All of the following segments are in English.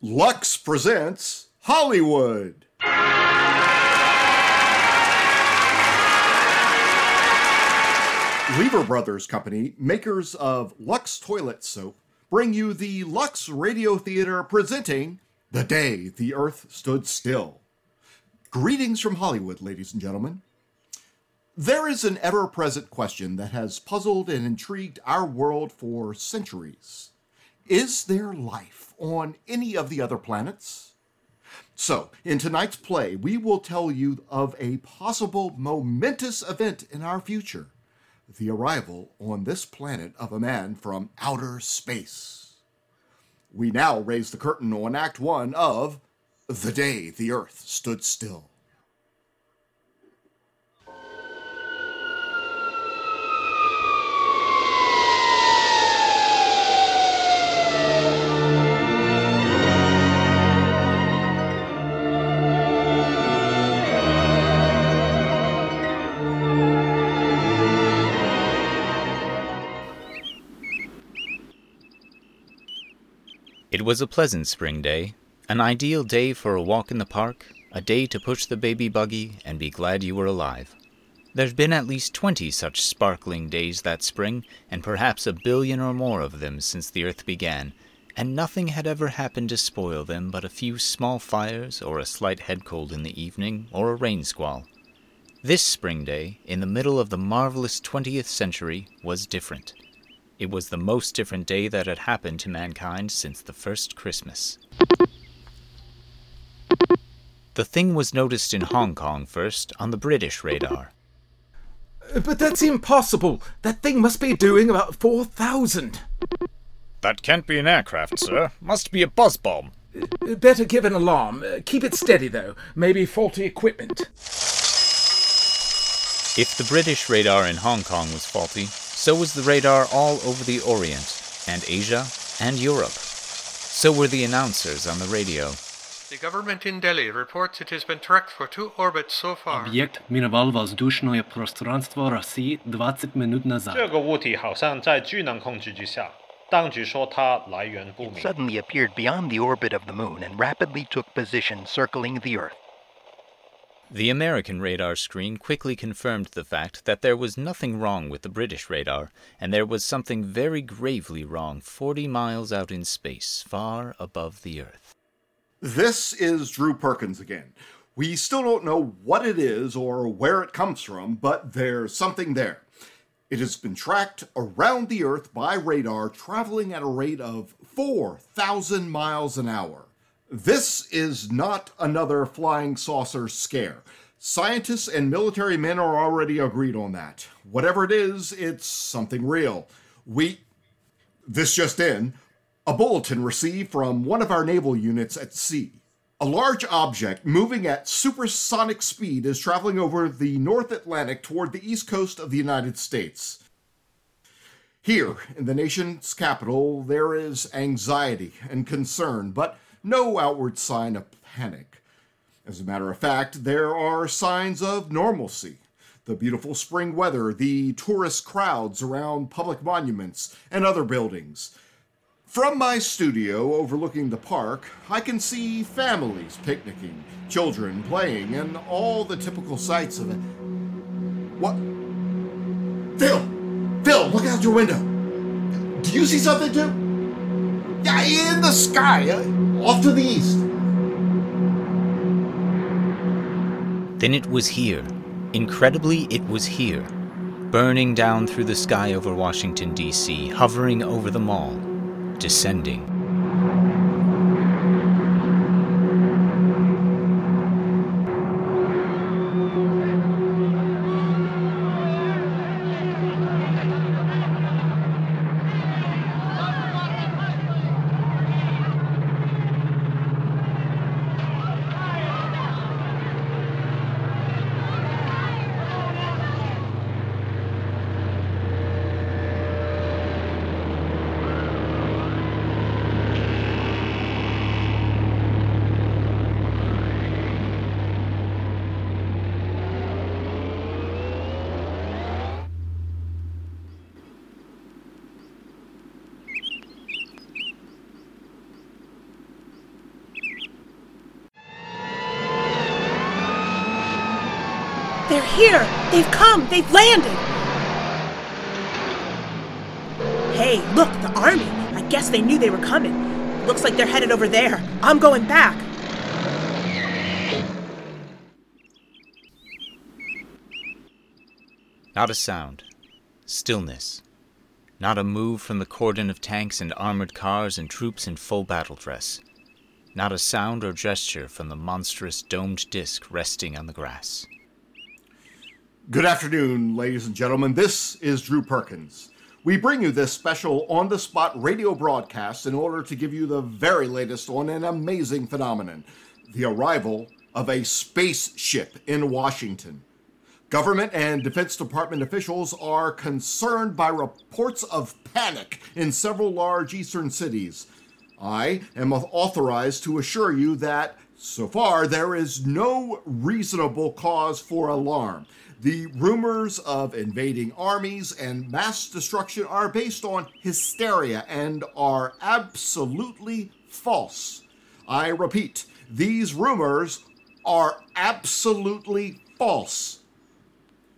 Lux presents Hollywood. Lever Brothers Company, makers of Lux Toilet Soap, bring you the Lux Radio Theater presenting The Day the Earth Stood Still. Greetings from Hollywood, ladies and gentlemen. There is an ever present question that has puzzled and intrigued our world for centuries Is there life on any of the other planets? So, in tonight's play, we will tell you of a possible momentous event in our future the arrival on this planet of a man from outer space. We now raise the curtain on Act One of The Day the Earth Stood Still. Was a pleasant spring day, an ideal day for a walk in the park, a day to push the baby buggy and be glad you were alive. There'd been at least twenty such sparkling days that spring, and perhaps a billion or more of them since the earth began, and nothing had ever happened to spoil them but a few small fires, or a slight head cold in the evening, or a rain squall. This spring day, in the middle of the marvelous 20th century, was different. It was the most different day that had happened to mankind since the first Christmas. The thing was noticed in Hong Kong first on the British radar. But that's impossible. That thing must be doing about 4,000. That can't be an aircraft, sir. Must be a buzz bomb. Better give an alarm. Uh, Keep it steady, though. Maybe faulty equipment. If the British radar in Hong Kong was faulty, so was the radar all over the Orient, and Asia, and Europe. So were the announcers on the radio. The government in Delhi reports it has been tracked for two orbits so far. Объект миновал воздушное пространство России 20 минут назад. 这个物体好像在巨能控制之下，当局说它来源不明。 suddenly appeared beyond the orbit of the moon and rapidly took position circling the Earth. The American radar screen quickly confirmed the fact that there was nothing wrong with the British radar, and there was something very gravely wrong 40 miles out in space, far above the Earth. This is Drew Perkins again. We still don't know what it is or where it comes from, but there's something there. It has been tracked around the Earth by radar traveling at a rate of 4,000 miles an hour. This is not another flying saucer scare. Scientists and military men are already agreed on that. Whatever it is, it's something real. We. This just in a bulletin received from one of our naval units at sea. A large object moving at supersonic speed is traveling over the North Atlantic toward the east coast of the United States. Here, in the nation's capital, there is anxiety and concern, but no outward sign of panic. As a matter of fact, there are signs of normalcy. The beautiful spring weather, the tourist crowds around public monuments and other buildings. From my studio overlooking the park, I can see families picnicking, children playing, and all the typical sights of it. What? Phil! Phil, look out your window! Do you see something too? Yeah, in the sky, uh, off to the east. Then it was here. Incredibly, it was here. Burning down through the sky over Washington, D.C., hovering over the mall, descending. They've landed! Hey, look, the army! I guess they knew they were coming. Looks like they're headed over there. I'm going back. Not a sound. Stillness. Not a move from the cordon of tanks and armored cars and troops in full battle dress. Not a sound or gesture from the monstrous domed disk resting on the grass. Good afternoon, ladies and gentlemen. This is Drew Perkins. We bring you this special on the spot radio broadcast in order to give you the very latest on an amazing phenomenon the arrival of a spaceship in Washington. Government and Defense Department officials are concerned by reports of panic in several large eastern cities. I am authorized to assure you that, so far, there is no reasonable cause for alarm. The rumors of invading armies and mass destruction are based on hysteria and are absolutely false. I repeat, these rumors are absolutely false.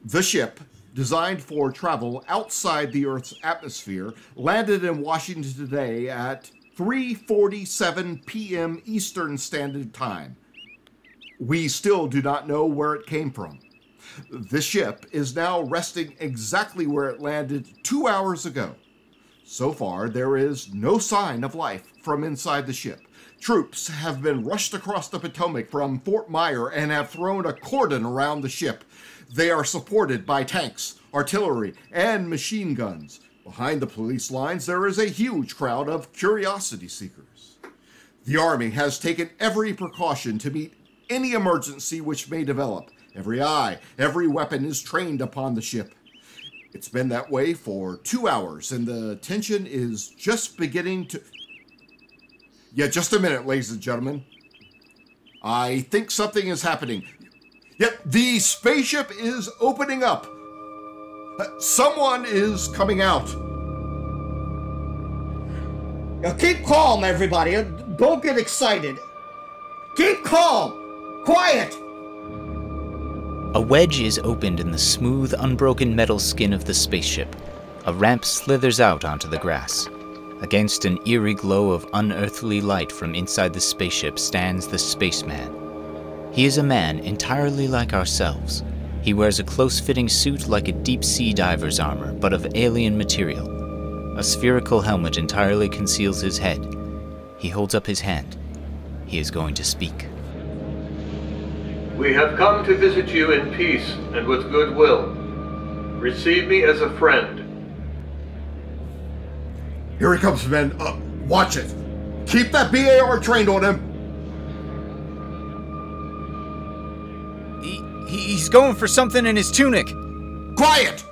The ship, designed for travel outside the Earth's atmosphere, landed in Washington today at 3:47 p.m. Eastern Standard Time. We still do not know where it came from. The ship is now resting exactly where it landed 2 hours ago. So far, there is no sign of life from inside the ship. Troops have been rushed across the Potomac from Fort Myer and have thrown a cordon around the ship. They are supported by tanks, artillery, and machine guns. Behind the police lines, there is a huge crowd of curiosity seekers. The Army has taken every precaution to meet any emergency which may develop. Every eye, every weapon is trained upon the ship. It's been that way for two hours, and the tension is just beginning to. Yeah, just a minute, ladies and gentlemen. I think something is happening. Yep, the spaceship is opening up. Uh, Someone is coming out. Now keep calm, everybody. Don't get excited. Keep calm. Quiet. A wedge is opened in the smooth, unbroken metal skin of the spaceship. A ramp slithers out onto the grass. Against an eerie glow of unearthly light from inside the spaceship stands the spaceman. He is a man entirely like ourselves. He wears a close fitting suit like a deep sea diver's armor, but of alien material. A spherical helmet entirely conceals his head. He holds up his hand. He is going to speak. We have come to visit you in peace and with goodwill. Receive me as a friend. Here he comes, men. Uh, watch it. Keep that BAR trained on him. He, he's going for something in his tunic. Quiet!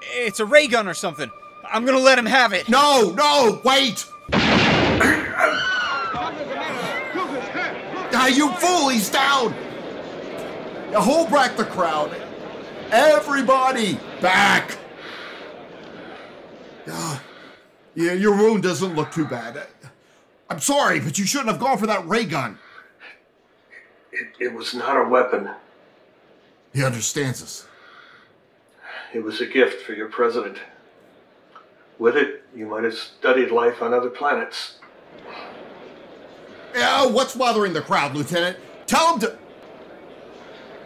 It's a ray gun or something. I'm gonna let him have it. No, no, wait! Ah, you fool, he's down! Back the crowd. Everybody, back! Ah, yeah, your wound doesn't look too bad. I'm sorry, but you shouldn't have gone for that ray gun. It, it was not a weapon. He understands us. It was a gift for your president. With it, you might have studied life on other planets. Yeah, what's bothering the crowd, Lieutenant? Tell him to.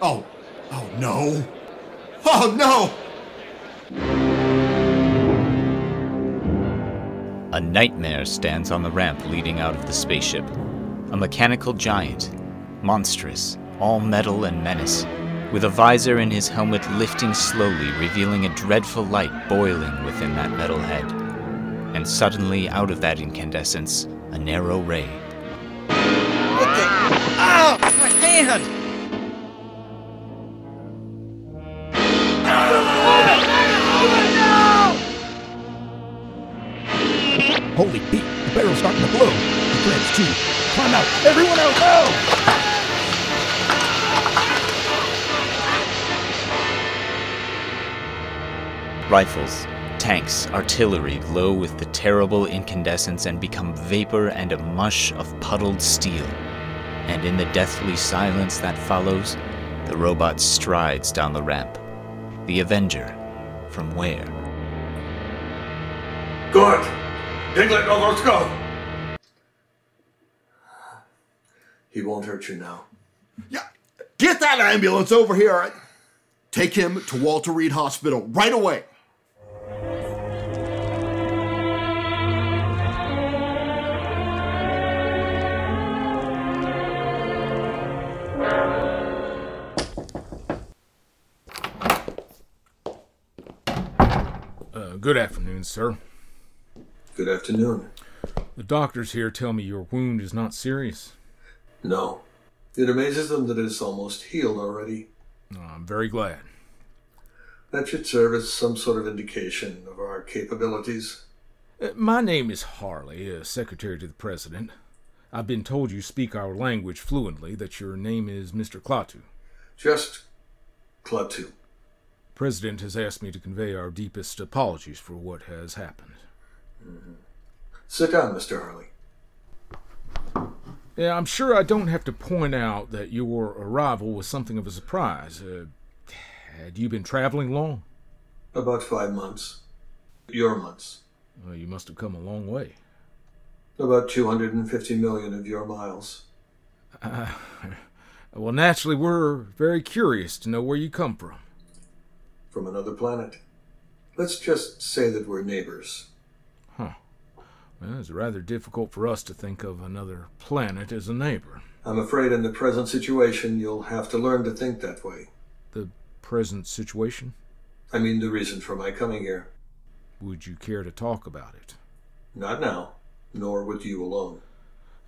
Oh, oh no. Oh no! A nightmare stands on the ramp leading out of the spaceship. A mechanical giant, monstrous, all metal and menace, with a visor in his helmet lifting slowly, revealing a dreadful light boiling within that metal head. And suddenly, out of that incandescence, a narrow ray. My! Holy Pete, the barrel's starting to blow. The threads too. Climb out. Everyone out now! Rifles, tanks, artillery glow with the terrible incandescence and become vapor and a mush of puddled steel. And in the deathly silence that follows, The robot strides down the ramp. The Avenger. From where? Gort. Piglet, no, let's go. He won't hurt you now. Yeah. Get that ambulance over here. Take him to Walter Reed Hospital right away. Good afternoon, sir. Good afternoon. The doctors here tell me your wound is not serious. No. It amazes them that it's almost healed already. Oh, I'm very glad. That should serve as some sort of indication of our capabilities. Uh, my name is Harley, uh, secretary to the president. I've been told you speak our language fluently, that your name is Mr. Klaatu. Just Klaatu. President has asked me to convey our deepest apologies for what has happened. Mm-hmm. Sit down, Mr. Harley. Yeah, I'm sure I don't have to point out that your arrival was something of a surprise. Uh, had you been traveling long? About five months. Your months. Well, you must have come a long way. About 250 million of your miles. Uh, well, naturally, we're very curious to know where you come from. From another planet. Let's just say that we're neighbors. Huh. Well, it's rather difficult for us to think of another planet as a neighbor. I'm afraid in the present situation, you'll have to learn to think that way. The present situation? I mean, the reason for my coming here. Would you care to talk about it? Not now, nor with you alone.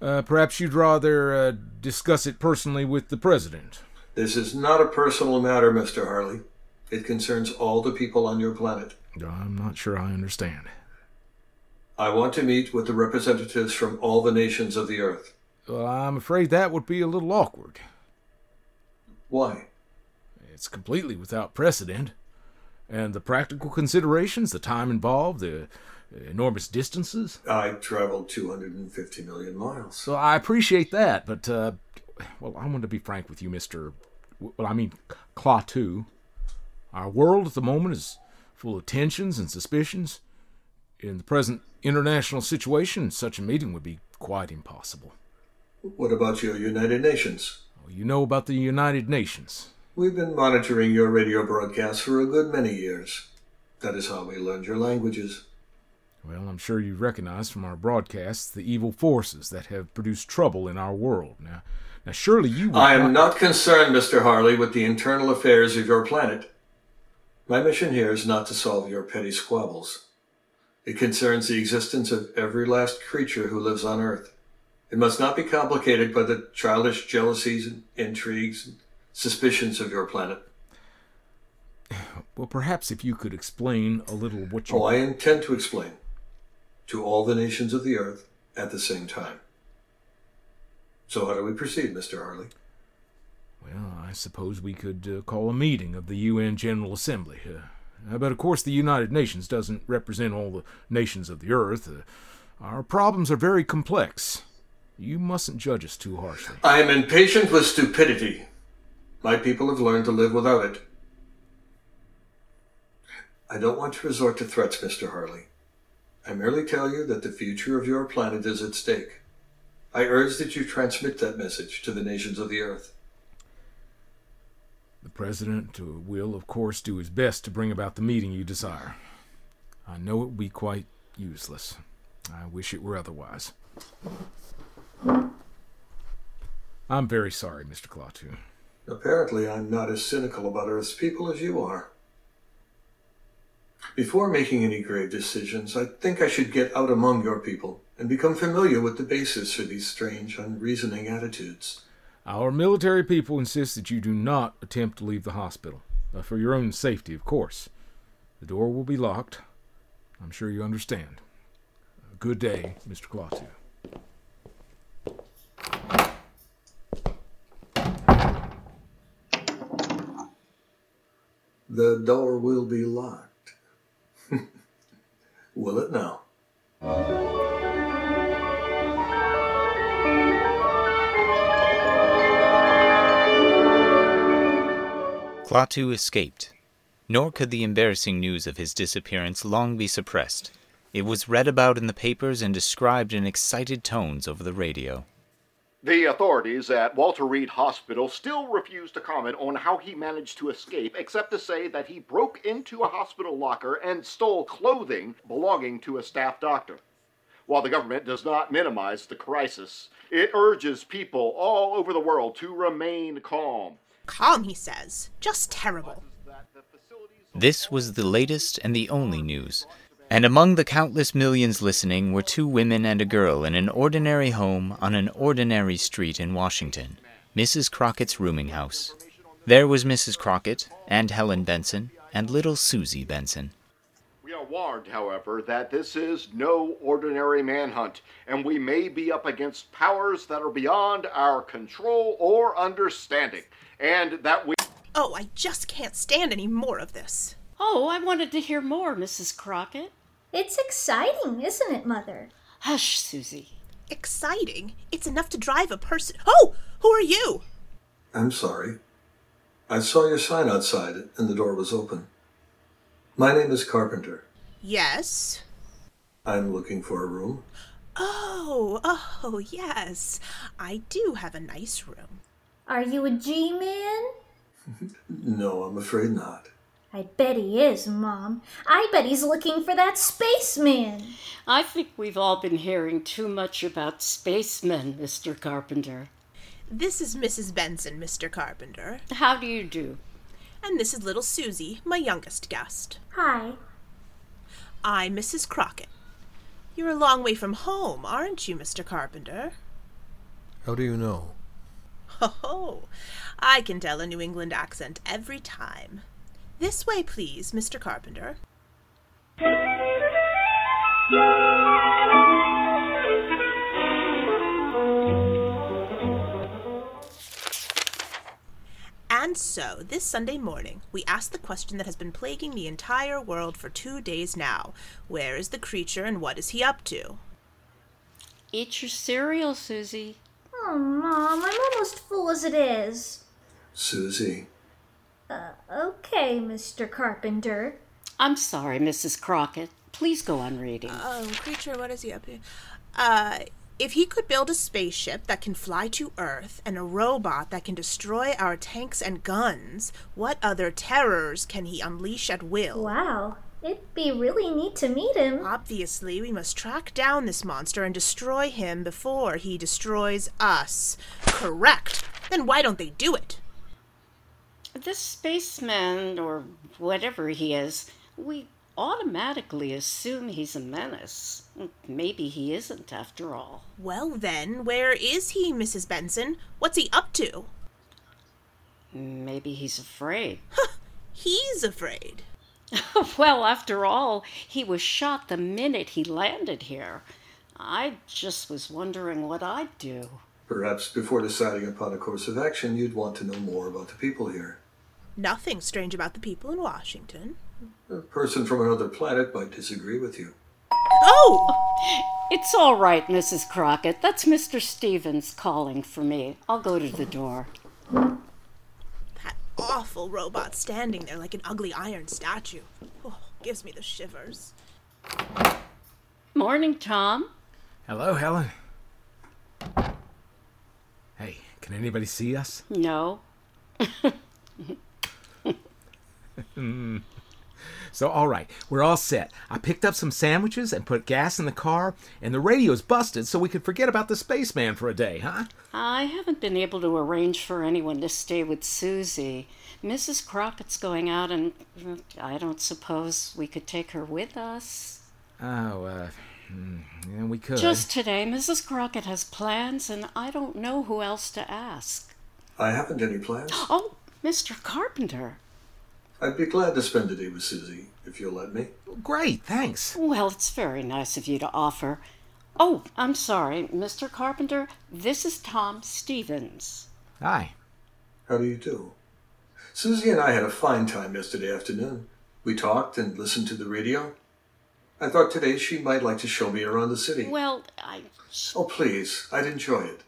Uh, perhaps you'd rather uh, discuss it personally with the president. This is not a personal matter, Mr. Harley. It concerns all the people on your planet. I'm not sure I understand. I want to meet with the representatives from all the nations of the earth. Well, I'm afraid that would be a little awkward. Why? It's completely without precedent. And the practical considerations, the time involved, the enormous distances. I traveled 250 million miles. So I appreciate that, but, uh, well, I want to be frank with you, Mr. Well, I mean, Klaatu. Our world at the moment is full of tensions and suspicions. In the present international situation, such a meeting would be quite impossible. What about your United Nations? Well, you know about the United Nations. We've been monitoring your radio broadcasts for a good many years. That is how we learned your languages. Well, I'm sure you recognize from our broadcasts the evil forces that have produced trouble in our world. Now, now surely you. I am not... not concerned, Mr. Harley, with the internal affairs of your planet. My mission here is not to solve your petty squabbles. It concerns the existence of every last creature who lives on Earth. It must not be complicated by the childish jealousies and intrigues and suspicions of your planet. Well, perhaps if you could explain a little what you. Oh, I intend to explain to all the nations of the Earth at the same time. So, how do we proceed, Mr. Harley? Well, I suppose we could uh, call a meeting of the UN General Assembly. Uh, but of course, the United Nations doesn't represent all the nations of the earth. Uh, our problems are very complex. You mustn't judge us too harshly. I am impatient with stupidity. My people have learned to live without it. I don't want to resort to threats, Mr. Harley. I merely tell you that the future of your planet is at stake. I urge that you transmit that message to the nations of the earth. The President will, of course, do his best to bring about the meeting you desire. I know it will be quite useless. I wish it were otherwise. I'm very sorry, Mr. Klaatu. Apparently, I'm not as cynical about Earth's people as you are. Before making any grave decisions, I think I should get out among your people and become familiar with the basis for these strange, unreasoning attitudes. Our military people insist that you do not attempt to leave the hospital. Uh, for your own safety, of course. The door will be locked. I'm sure you understand. Uh, good day, Mr. Klaatu. The door will be locked. will it now? Klaatu escaped, nor could the embarrassing news of his disappearance long be suppressed. It was read about in the papers and described in excited tones over the radio. The authorities at Walter Reed Hospital still refuse to comment on how he managed to escape, except to say that he broke into a hospital locker and stole clothing belonging to a staff doctor. While the government does not minimize the crisis, it urges people all over the world to remain calm. Calm, he says. Just terrible. This was the latest and the only news. And among the countless millions listening were two women and a girl in an ordinary home on an ordinary street in Washington, Mrs. Crockett's rooming house. There was Mrs. Crockett, and Helen Benson, and little Susie Benson. We are warned, however, that this is no ordinary manhunt, and we may be up against powers that are beyond our control or understanding, and that we. Oh, I just can't stand any more of this. Oh, I wanted to hear more, Mrs. Crockett. It's exciting, isn't it, Mother? Hush, Susie. Exciting? It's enough to drive a person. Oh, who are you? I'm sorry. I saw your sign outside and the door was open. My name is Carpenter. Yes. I'm looking for a room. Oh, oh, yes. I do have a nice room. Are you a G man? No, I'm afraid not. I bet he is, Mom. I bet he's looking for that spaceman. I think we've all been hearing too much about spacemen, Mr. Carpenter. This is Mrs. Benson, Mr. Carpenter. How do you do? And this is little Susie, my youngest guest. Hi. I'm Mrs. Crockett. You're a long way from home, aren't you, Mr. Carpenter? How do you know? Ho ho! I can tell a New England accent every time. This way, please, Mr. Carpenter. And so, this Sunday morning, we asked the question that has been plaguing the entire world for two days now Where is the creature and what is he up to? Eat your cereal, Susie. Oh, Mom, I'm almost full as it is. Susie. Uh, okay, Mr. Carpenter. I'm sorry, Mrs. Crockett. Please go on reading. Oh, creature, what is he up to? Uh, if he could build a spaceship that can fly to Earth and a robot that can destroy our tanks and guns, what other terrors can he unleash at will? Wow, it'd be really neat to meet him. Obviously, we must track down this monster and destroy him before he destroys us. Correct. Then why don't they do it? This spaceman, or whatever he is, we automatically assume he's a menace. Maybe he isn't after all. Well, then, where is he, Mrs. Benson? What's he up to? Maybe he's afraid. He's afraid. well, after all, he was shot the minute he landed here. I just was wondering what I'd do. Perhaps before deciding upon a course of action, you'd want to know more about the people here. Nothing strange about the people in Washington. A person from another planet might disagree with you. Oh! It's all right, Mrs. Crockett. That's Mr. Stevens calling for me. I'll go to the door. That awful robot standing there like an ugly iron statue. Oh, gives me the shivers. Morning, Tom. Hello, Helen. Hey, can anybody see us? No. Hmm. So, all right, we're all set. I picked up some sandwiches and put gas in the car, and the radio's busted so we could forget about the spaceman for a day, huh? I haven't been able to arrange for anyone to stay with Susie. Mrs. Crockett's going out, and uh, I don't suppose we could take her with us. Oh, uh, hmm, yeah, we could. Just today, Mrs. Crockett has plans, and I don't know who else to ask. I haven't any plans. Oh, Mr. Carpenter. I'd be glad to spend a day with Susie, if you'll let me. Great, thanks. Well, it's very nice of you to offer. Oh, I'm sorry, Mr. Carpenter. This is Tom Stevens. Hi. How do you do? Susie and I had a fine time yesterday afternoon. We talked and listened to the radio. I thought today she might like to show me around the city. Well, I. Oh, please, I'd enjoy it.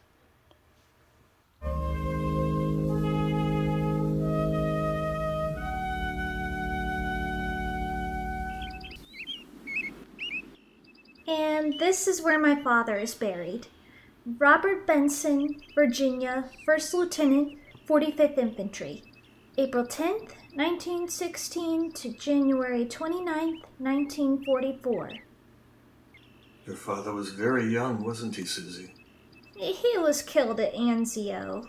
And this is where my father is buried. Robert Benson, Virginia, 1st Lieutenant, 45th Infantry. April 10th, 1916 to January 29th, 1944. Your father was very young, wasn't he, Susie? He was killed at Anzio.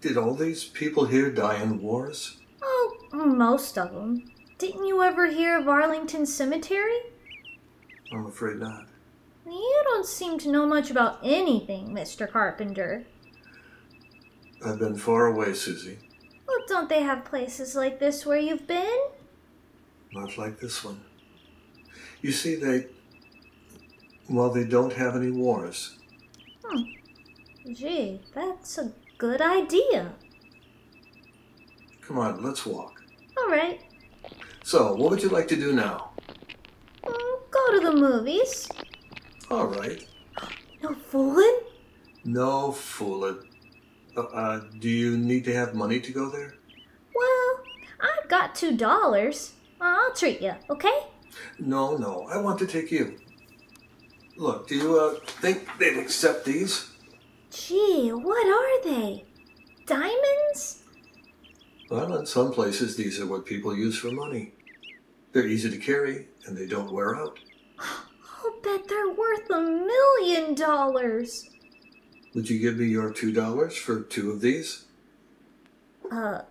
Did all these people here die in wars? Oh, most of them. Didn't you ever hear of Arlington Cemetery? I'm afraid not. You don't seem to know much about anything, Mr. Carpenter. I've been far away, Susie. Well, don't they have places like this where you've been? Not like this one. You see, they. Well, they don't have any wars. Hmm. Gee, that's a good idea. Come on, let's walk. All right. So, what would you like to do now? Go to the movies. All right. No fooling? No fooling. Uh, uh, do you need to have money to go there? Well, I've got two dollars. I'll treat you, okay? No, no. I want to take you. Look, do you uh, think they'd accept these? Gee, what are they? Diamonds? Well, in some places, these are what people use for money. They're easy to carry and they don't wear out. Bet they're worth a million dollars. Would you give me your two dollars for two of these? Uh,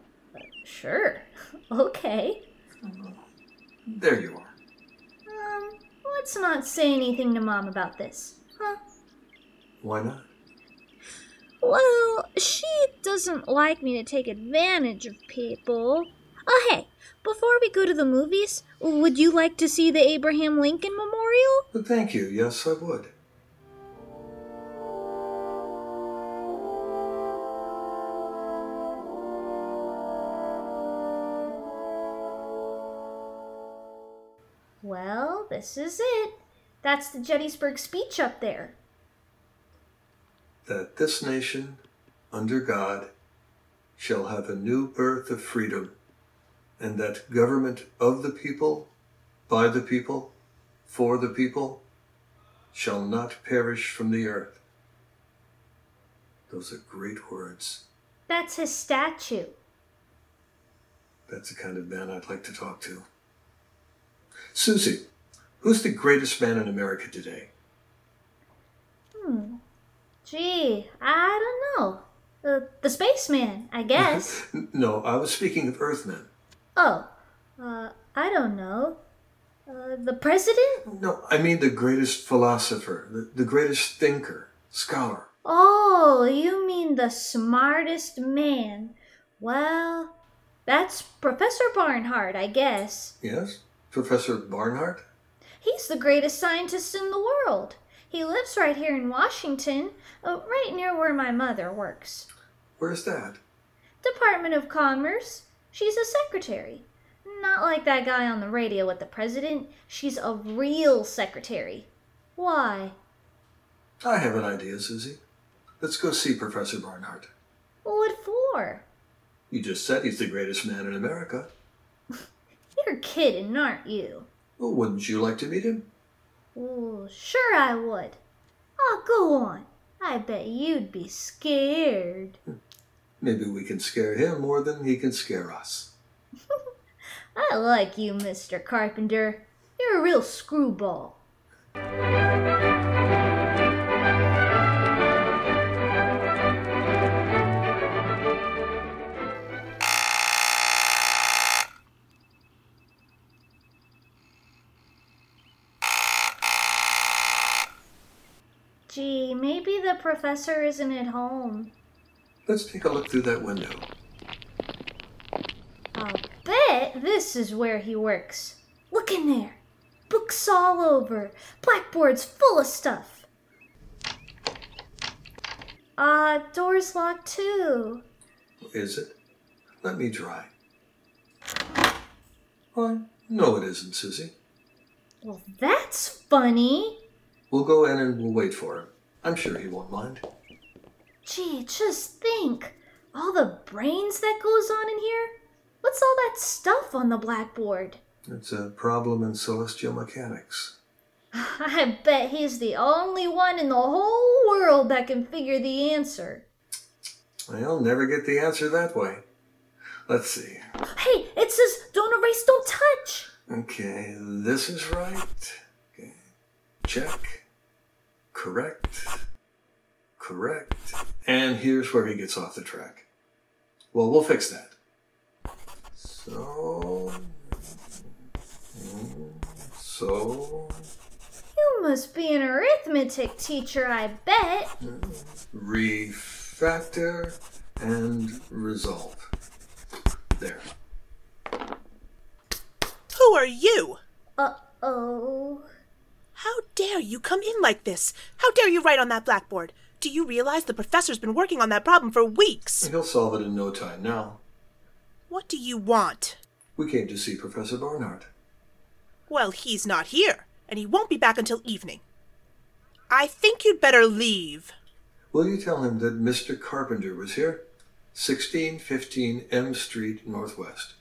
sure. Okay. There you are. Um, let's not say anything to Mom about this, huh? Why not? Well, she doesn't like me to take advantage of people. Oh, hey, before we go to the movies, would you like to see the Abraham Lincoln Memorial? Thank you. Yes, I would. Well, this is it. That's the Gettysburg speech up there. That this nation, under God, shall have a new birth of freedom, and that government of the people, by the people, for the people, shall not perish from the earth. Those are great words. That's his statue. That's the kind of man I'd like to talk to. Susie, who's the greatest man in America today? Hmm. Gee, I don't know. Uh, the spaceman, I guess. no, I was speaking of Earthmen. Oh, uh, I don't know. Uh, the president? No, I mean the greatest philosopher, the, the greatest thinker, scholar. Oh, you mean the smartest man. Well, that's Professor Barnhart, I guess. Yes, Professor Barnhart? He's the greatest scientist in the world. He lives right here in Washington, uh, right near where my mother works. Where's that? Department of Commerce. She's a secretary. Not like that guy on the radio with the president. She's a real secretary. Why? I have an idea, Susie. Let's go see Professor Barnhart. What for? You just said he's the greatest man in America. You're kidding, aren't you? Well, wouldn't you like to meet him? Ooh, sure I would. Oh, go on. I bet you'd be scared. Hmm. Maybe we can scare him more than he can scare us. I like you, Mr. Carpenter. You're a real screwball. Gee, maybe the professor isn't at home. Let's take a look through that window. I'll bet this is where he works. Look in there. Books all over. Blackboard's full of stuff. Ah, uh, door's locked too. Is it? Let me try. Why, no, it isn't, Susie. Well, that's funny. We'll go in and we'll wait for him. I'm sure he won't mind. Gee, just think. All the brains that goes on in here. What's all that stuff on the blackboard? It's a problem in celestial mechanics. I bet he's the only one in the whole world that can figure the answer. I'll never get the answer that way. Let's see. Hey, it says don't erase, don't touch. Okay, this is right. Okay. Check. Correct. Correct. And here's where he gets off the track. Well, we'll fix that. So. So. You must be an arithmetic teacher, I bet. Refactor and resolve. There. Who are you? Uh oh. How dare you come in like this? How dare you write on that blackboard? Do you realize the professor's been working on that problem for weeks? He'll solve it in no time now. What do you want? We came to see Professor Barnhart. Well, he's not here, and he won't be back until evening. I think you'd better leave. Will you tell him that Mr. Carpenter was here? 1615 M Street Northwest.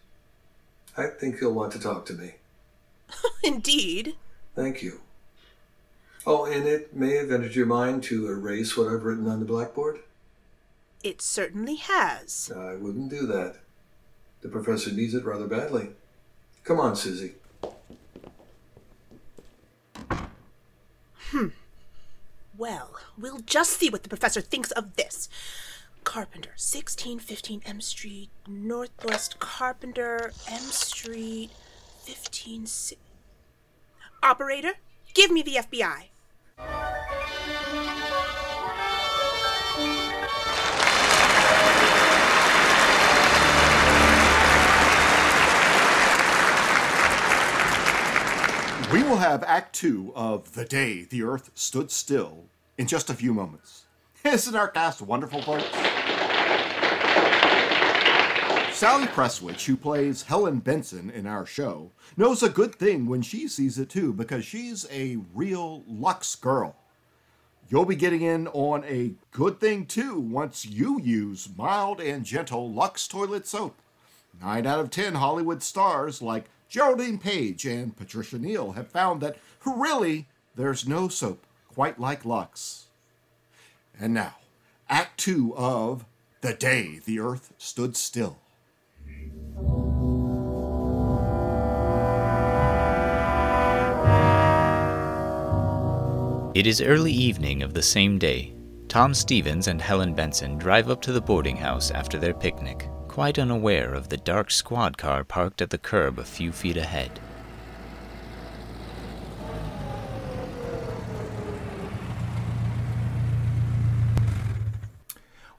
I think he'll want to talk to me. Indeed. Thank you. Oh, and it may have entered your mind to erase what I've written on the blackboard? It certainly has. I wouldn't do that. The professor needs it rather badly. Come on, Susie. Hmm. Well, we'll just see what the professor thinks of this. Carpenter, 1615 M Street, Northwest Carpenter, M Street, 15. Operator, give me the FBI. We will have Act Two of The Day the Earth Stood Still in just a few moments. Isn't our cast wonderful, folks? Sally Presswich, who plays Helen Benson in our show, knows a good thing when she sees it too because she's a real Lux girl. You'll be getting in on a good thing too once you use mild and gentle Lux toilet soap. 9 out of 10 Hollywood stars like Geraldine Page and Patricia Neal have found that really there's no soap quite like Lux. And now, Act Two of The Day the Earth Stood Still. It is early evening of the same day. Tom Stevens and Helen Benson drive up to the boarding house after their picnic, quite unaware of the dark squad car parked at the curb a few feet ahead.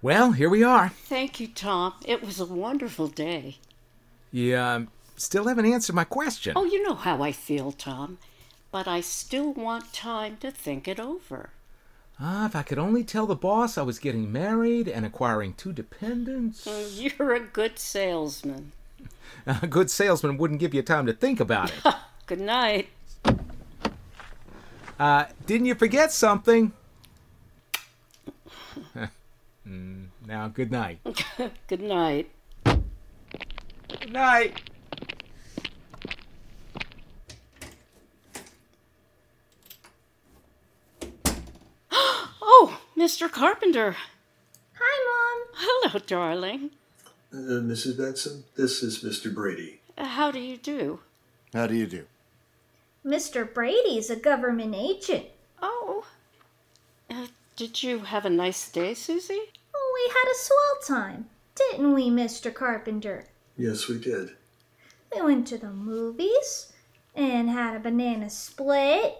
Well, here we are. Thank you, Tom. It was a wonderful day. You um, still haven't answered my question. Oh, you know how I feel, Tom. But I still want time to think it over. Ah, if I could only tell the boss I was getting married and acquiring two dependents. You're a good salesman. A good salesman wouldn't give you time to think about it. good night. Uh, didn't you forget something? mm, now, good night. good night. Good night. oh, Mr. Carpenter. Hi, Mom. Hello, darling. Uh, Mrs. Benson, this is Mr. Brady. Uh, how do you do? How do you do? Mr. Brady's a government agent. Oh. Uh, did you have a nice day, Susie? Oh, we had a swell time, didn't we, Mr. Carpenter? Yes, we did. We went to the movies and had a banana split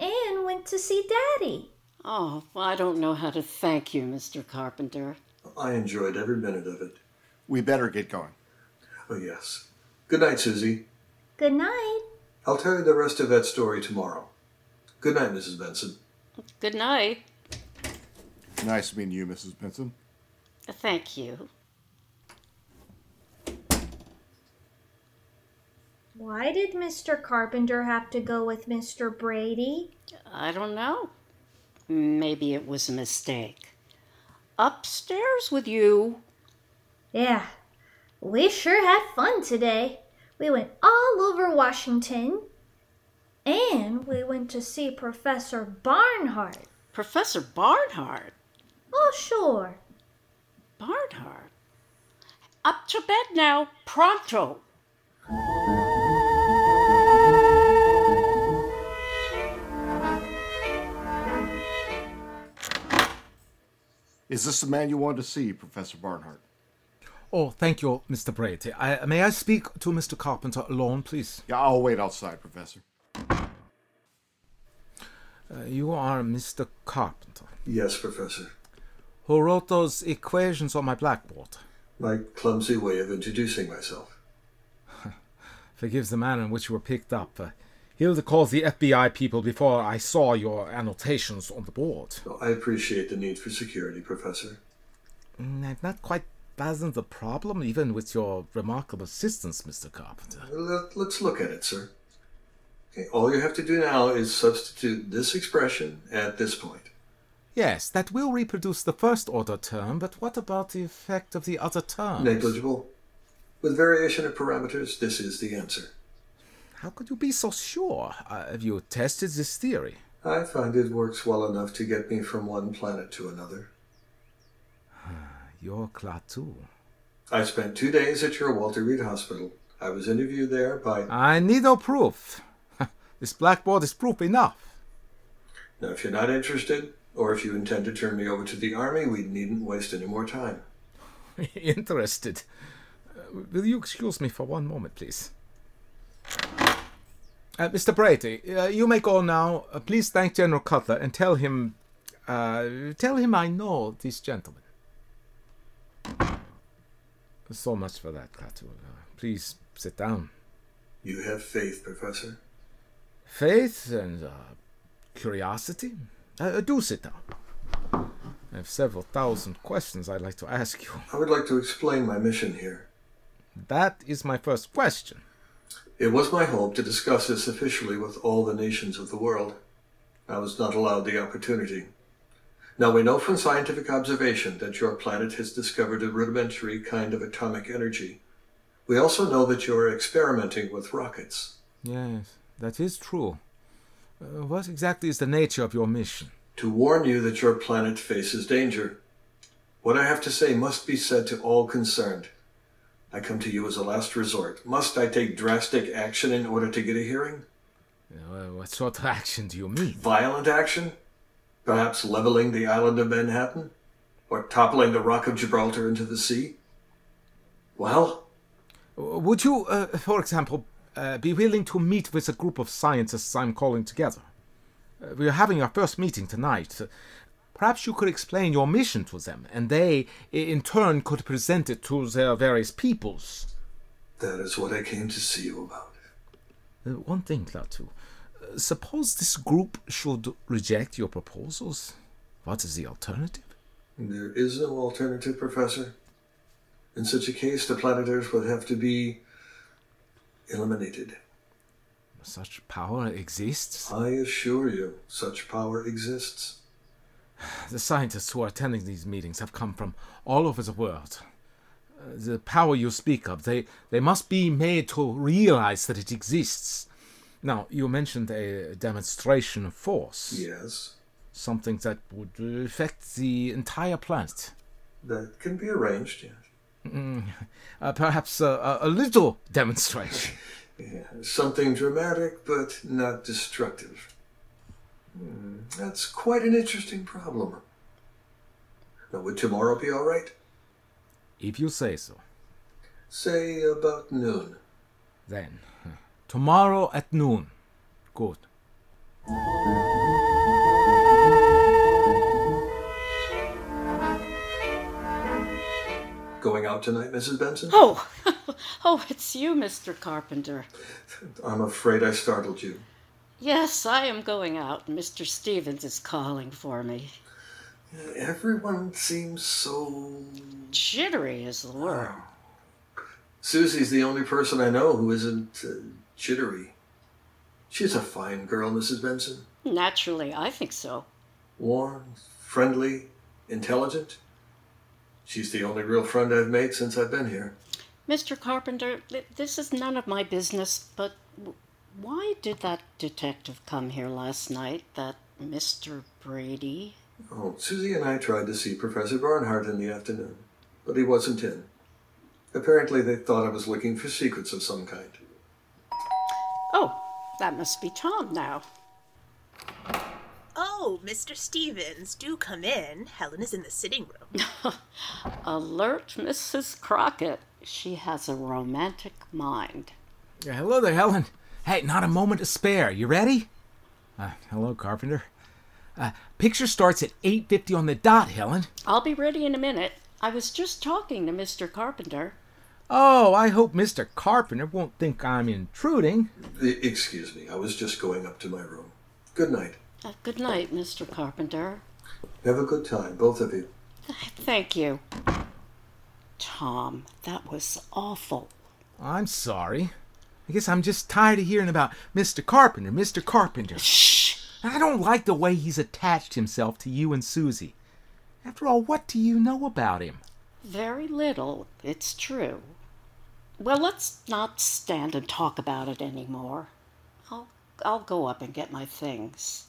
and went to see Daddy. Oh, well, I don't know how to thank you, Mr. Carpenter. I enjoyed every minute of it. We better get going. Oh, yes. Good night, Susie. Good night. I'll tell you the rest of that story tomorrow. Good night, Mrs. Benson. Good night. Nice meeting you, Mrs. Benson. Thank you. Why did Mr. Carpenter have to go with Mr. Brady? I don't know. Maybe it was a mistake. Upstairs with you. Yeah, we sure had fun today. We went all over Washington. And we went to see Professor Barnhart. Professor Barnhart? Oh, sure. Barnhart? Up to bed now, pronto. Is this the man you wanted to see, Professor Barnhart? Oh, thank you, Mr. Brady. I, may I speak to Mr. Carpenter alone, please? Yeah, I'll wait outside, Professor. Uh, you are Mr. Carpenter. Yes, Professor. Who wrote those equations on my blackboard? My clumsy way of introducing myself. Forgives the manner in which you were picked up. Uh, Hilda called the FBI people before I saw your annotations on the board. Oh, I appreciate the need for security, Professor. Mm, I've not quite fathomed the problem, even with your remarkable assistance, Mr. Carpenter. Let, us look at it, sir. Okay, all you have to do now is substitute this expression at this point. Yes, that will reproduce the first order term, but what about the effect of the other terms? Negligible. With variation of parameters, this is the answer. How could you be so sure? Uh, have you tested this theory? I find it works well enough to get me from one planet to another. You're Klaatu. I spent two days at your Walter Reed Hospital. I was interviewed there by. I need no proof. this blackboard is proof enough. Now, if you're not interested, or if you intend to turn me over to the Army, we needn't waste any more time. interested? Uh, will you excuse me for one moment, please? Uh, Mr. Brady, uh, you may go now. Uh, please thank General Cutler and tell him, uh, tell him I know this gentleman. So much for that, Klaatu. Uh, please sit down. You have faith, Professor. Faith and uh, curiosity. do sit down. I have several thousand questions I'd like to ask you. I would like to explain my mission here. That is my first question. It was my hope to discuss this officially with all the nations of the world. I was not allowed the opportunity. Now, we know from scientific observation that your planet has discovered a rudimentary kind of atomic energy. We also know that you are experimenting with rockets. Yes, that is true. Uh, what exactly is the nature of your mission? To warn you that your planet faces danger. What I have to say must be said to all concerned. I come to you as a last resort. Must I take drastic action in order to get a hearing? Uh, what sort of action do you mean? Violent action? Perhaps leveling the island of Manhattan? Or toppling the Rock of Gibraltar into the sea? Well? Would you, uh, for example, uh, be willing to meet with a group of scientists I'm calling together? Uh, we are having our first meeting tonight. Perhaps you could explain your mission to them, and they, in turn, could present it to their various peoples. That is what I came to see you about. Uh, one thing, Klaatu. Uh, suppose this group should reject your proposals. What is the alternative? There is no alternative, Professor. In such a case, the planet Earth would have to be eliminated. Such power exists? I assure you, such power exists. The scientists who are attending these meetings have come from all over the world. Uh, the power you speak of, they, they must be made to realize that it exists. Now, you mentioned a demonstration of force. Yes. Something that would affect the entire planet. That can be arranged, yes. Mm, uh, perhaps a, a, little demonstration. yeah, something dramatic, but not destructive. Hmm, that's quite an interesting problem. Now, would tomorrow be all right? If you say so. Say about noon. Then, tomorrow at noon. Good. Going out tonight, Mrs. Benson? Oh, oh, it's you, Mr. Carpenter. I'm afraid I startled you. Yes, I am going out. Mr. Stevens is calling for me. Everyone seems so. Jittery is the word. Susie's the only person I know who isn't uh, jittery. She's a fine girl, Mrs. Benson. Naturally, I think so. Warm, friendly, intelligent. She's the only real friend I've made since I've been here. Mr. Carpenter, this is none of my business, but Why did that detective come here last night, that Mr. Brady? Oh, Susie and I tried to see Professor Barnhart in the afternoon, but he wasn't in. Apparently, they thought I was looking for secrets of some kind. Oh, that must be Tom now. Oh, Mr. Stevens, do come in. Helen is in the sitting room. Alert Mrs. Crockett. She has a romantic mind. Yeah, hello there, Helen. Hey, not a moment to spare. You ready? Uh, hello, Carpenter. Uh, picture starts at 8.50 on the dot, Helen. I'll be ready in a minute. I was just talking to Mr. Carpenter. Oh, I hope Mr. Carpenter won't think I'm intruding. Excuse me, I was just going up to my room. Good night. Uh, good night, Mr. Carpenter. Have a good time, both of you. Thank you. Tom, that was awful. I'm sorry. I guess I'm just tired of hearing about Mr. Carpenter, Mr. Carpenter. Shh! I don't like the way he's attached himself to you and Susie. After all, what do you know about him? Very little, it's true. Well, let's not stand and talk about it anymore. I'll, I'll go up and get my things.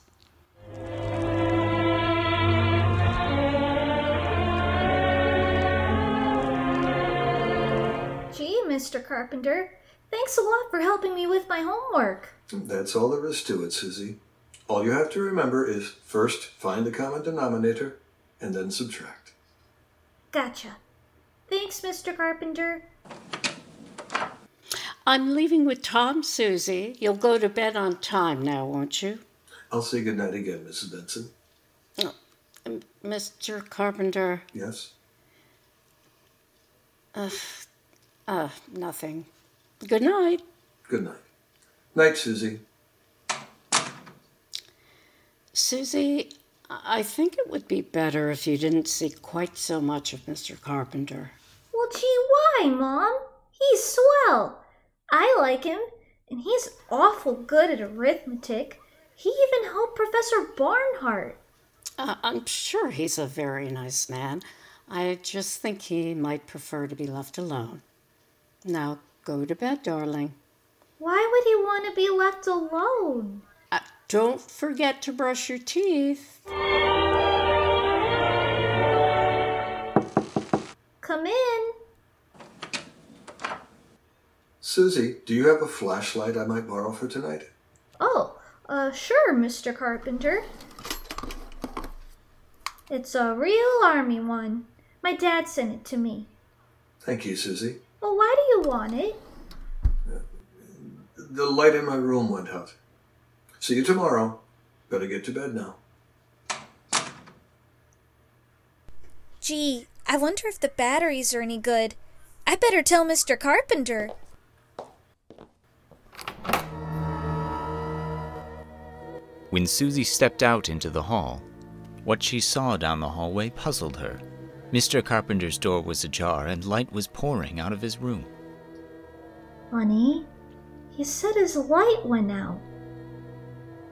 Gee, Mr. Carpenter, thanks a lot for helping me with my homework. That's all there is to it, Susie. All you have to remember is first find the common denominator and then subtract. Gotcha. Thanks, Mr. Carpenter. I'm leaving with Tom, Susie. You'll go to bed on time now, won't you? I'll say goodnight again, Mrs. Benson. Um, Mr. Carpenter, Yes? uh, uh, nothing. Good night. Good night. Night, Susie. Susie, I think it would be better if you didn't see quite so much of Mr. Carpenter. Well, gee, why, Mom? He's swell. I like him, and he's awful good at arithmetic. He even helped Professor Barnhart. Uh, I'm sure he's a very nice man. I just think he might prefer to be left alone. Now go to bed, darling. Why would he want to be left alone? Uh, don't forget to brush your teeth. Come in. Susie, do you have a flashlight I might borrow for tonight? Oh, uh, sure, Mr. Carpenter. It's a real army one. My dad sent it to me. Thank you, Susie. Well, why do you want it? The light in my room went out. See you tomorrow. Better get to bed now. Gee, I wonder if the batteries are any good. I better tell Mr. Carpenter. When Susie stepped out into the hall, what she saw down the hallway puzzled her. Mr. Carpenter's door was ajar and light was pouring out of his room. Honey, he said his light went out.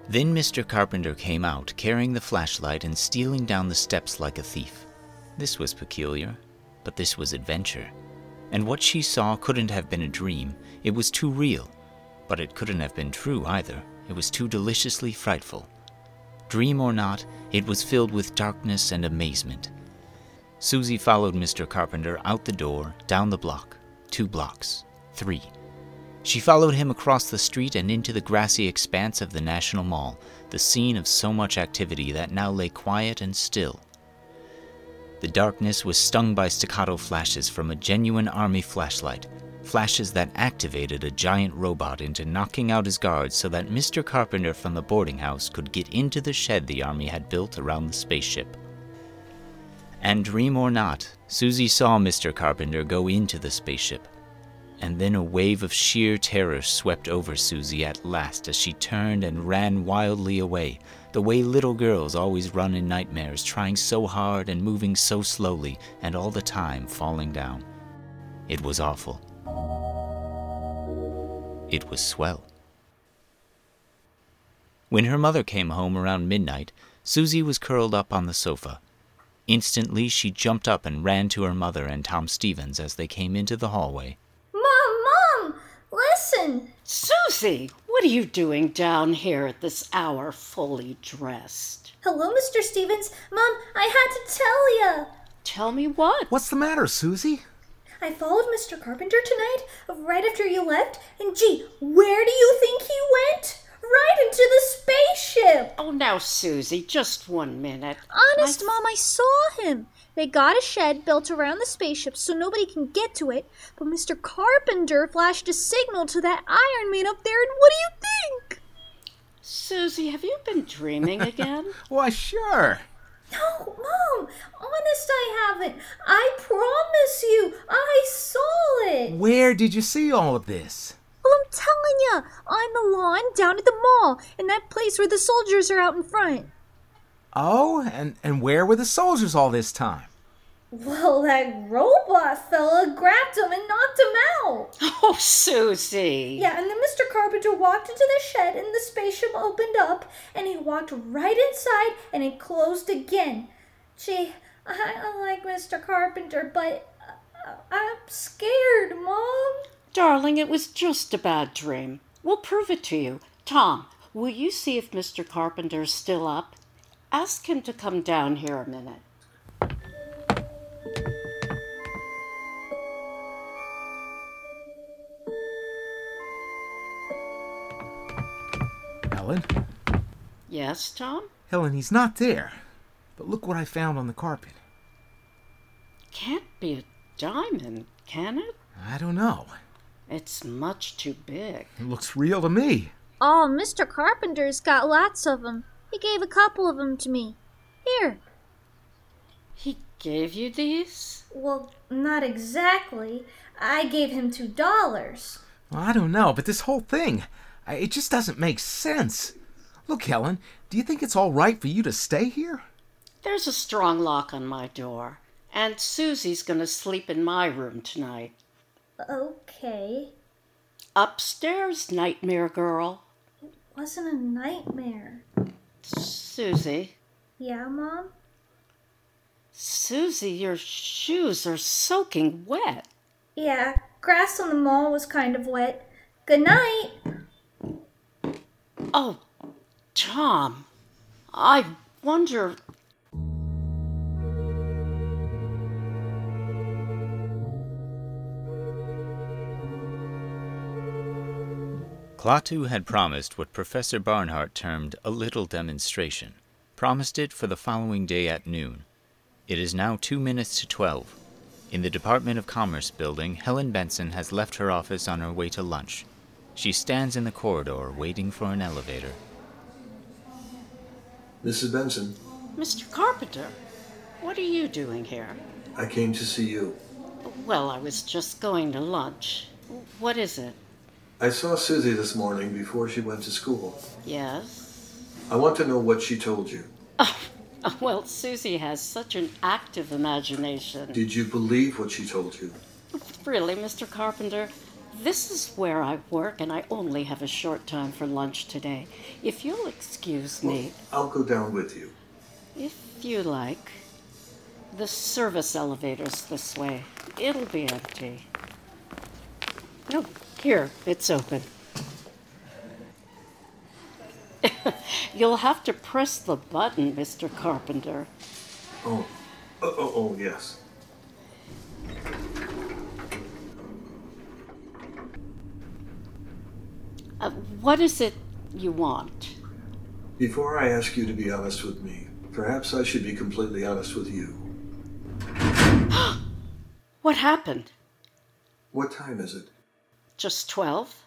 Then Mr. Carpenter came out, carrying the flashlight and stealing down the steps like a thief. This was peculiar, but this was adventure. And what she saw couldn't have been a dream. It was too real. But it couldn't have been true either. It was too deliciously frightful. Dream or not, it was filled with darkness and amazement. Susie followed Mr. Carpenter out the door, down the block, two blocks, three. She followed him across the street and into the grassy expanse of the National Mall, the scene of so much activity that now lay quiet and still. The darkness was stung by staccato flashes from a genuine army flashlight, flashes that activated a giant robot into knocking out his guards so that Mr. Carpenter from the boarding house could get into the shed the army had built around the spaceship. And dream or not, Susie saw Mr. Carpenter go into the spaceship. And then a wave of sheer terror swept over Susie at last as she turned and ran wildly away, the way little girls always run in nightmares, trying so hard and moving so slowly, and all the time falling down. It was awful. It was swell. When her mother came home around midnight, Susie was curled up on the sofa. Instantly, she jumped up and ran to her mother and Tom Stevens as they came into the hallway. Mom, Mom, listen. Susie, what What are you doing down here at this hour fully dressed? Hello, Mr. Stevens. Mom, I had to tell ya. Tell me what? What's the matter, Susie? I followed Mr. Carpenter tonight, right after you left, and gee, where do you think he went? Right into the spaceship! Oh, now, Susie, just one minute. Honest, Mom, I saw him. They got a shed built around the spaceship so nobody can get to it, but Mr. Carpenter flashed a signal to that Iron Man up there, and what do you think? Susie, have you been dreaming again? Why, sure. No, Mom, honest, I haven't. I promise you, I saw it. Where did you see all of this? Well, I'm telling ya, on the lawn down at the mall, in that place where the soldiers are out in front. Oh, and, and where were the soldiers all this time? Well, that robot fella grabbed him and knocked him out. Oh, Susie. Yeah, and then Mr. Carpenter walked into the shed and the spaceship opened up and he walked right inside and it closed again. Gee, I, I like Mr. Carpenter, but uh, I'm scared, Mom. Darling, it was just a bad dream. We'll prove it to you. Tom, will you see if Mr. Carpenter's still up? Ask him to come down here a minute. Helen? Yes, Tom? Helen, he's not there. But look what I found on the carpet. Can't be a diamond, can it? I don't know. It's much too big. It looks real to me. Oh, Mr. Carpenter's got lots of 'em. He gave a couple of 'em to me. Here. He gave you these? Well, not exactly. I gave him two dollars. Well, I don't know, but this whole thing, I- it just doesn't make sense. Look, Helen, do you think it's all right for you to stay here? There's a strong lock on my door, and Susie's gonna sleep in my room tonight. Okay. Upstairs, nightmare girl. It wasn't a nightmare. Susie. Yeah, Mom? Susie, your shoes are soaking wet. Yeah, grass on the mall was kind of wet. Good night. Oh, Tom. I wonder. Klaatu had promised what Professor Barnhart termed a little demonstration, promised it for the following day at noon. It is now two minutes to twelve. In the Department of Commerce building, Helen Benson has left her office on her way to lunch. She stands in the corridor waiting for an elevator. Mrs. Benson, Mr. Carpenter, what are you doing here? I came to see you. Well, I was just going to lunch. What is it? I saw Susie this morning before she went to school. Yes? I want to know what she told you. Oh, Well, Susie has such an active imagination. Did you believe what she told you? Really, Mr. Carpenter, this is where I work, and I only have a short time for lunch today. If you'll excuse me, Well, I'll go down with you. if you like. The service elevator's this way. It'll be empty. No, here, it's open. You'll have to press the button, Mr. Carpenter. Oh, oh, oh, oh yes. Uh, what is it you want? Before I ask you to be honest with me, perhaps I should be completely honest with you. What happened? What time is it? Just 12?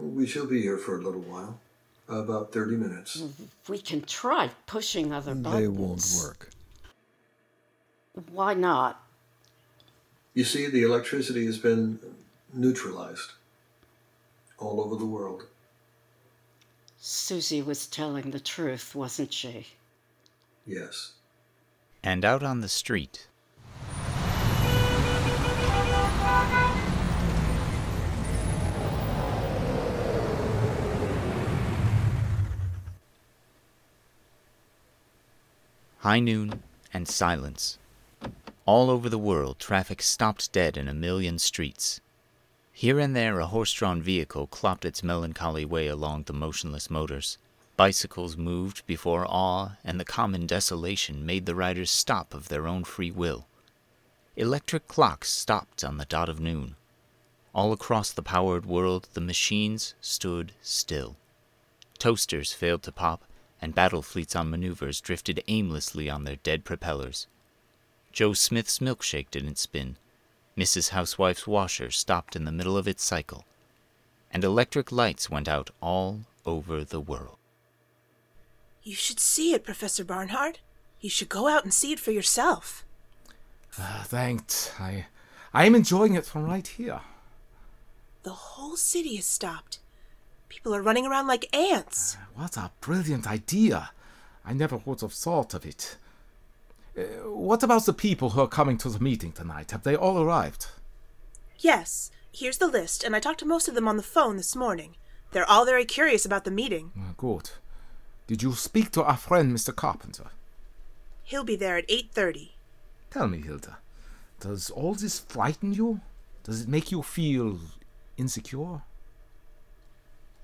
We shall be here for a little while. About 30 minutes. Mm, we can try pushing other buttons. They won't work. Why not? You see, the electricity has been neutralized all over the world. Susie was telling the truth, wasn't she? Yes. And out on the street, high noon and silence. All over the world, traffic stopped dead in a million streets. Here and there, a horse drawn vehicle clopped its melancholy way along the motionless motors. Bicycles moved before awe, and the common desolation made the riders stop of their own free will. Electric clocks stopped on the dot of noon. All across the powered world, the machines stood still. Toasters failed to pop, and battle fleets on maneuvers drifted aimlessly on their dead propellers. Joe Smith's milkshake didn't spin. Mrs. Housewife's washer stopped in the middle of its cycle. And electric lights went out all over the world. You should see it, Professor Barnhart. You should go out and see it for yourself. Uh, thanks. I, I am enjoying it from right here. The whole city has stopped. People are running around like ants. What a brilliant idea. I never would have thought of it. Uh, what about the people who are coming to the meeting tonight? Have they all arrived? Yes, here's the list, and I talked to most of them on the phone this morning. They're all very curious about the meeting. Uh, good. Did you speak to our friend Mr. Carpenter? He'll be there at 8:30. Tell me, Hilda, does all this frighten you? Does it make you feel insecure?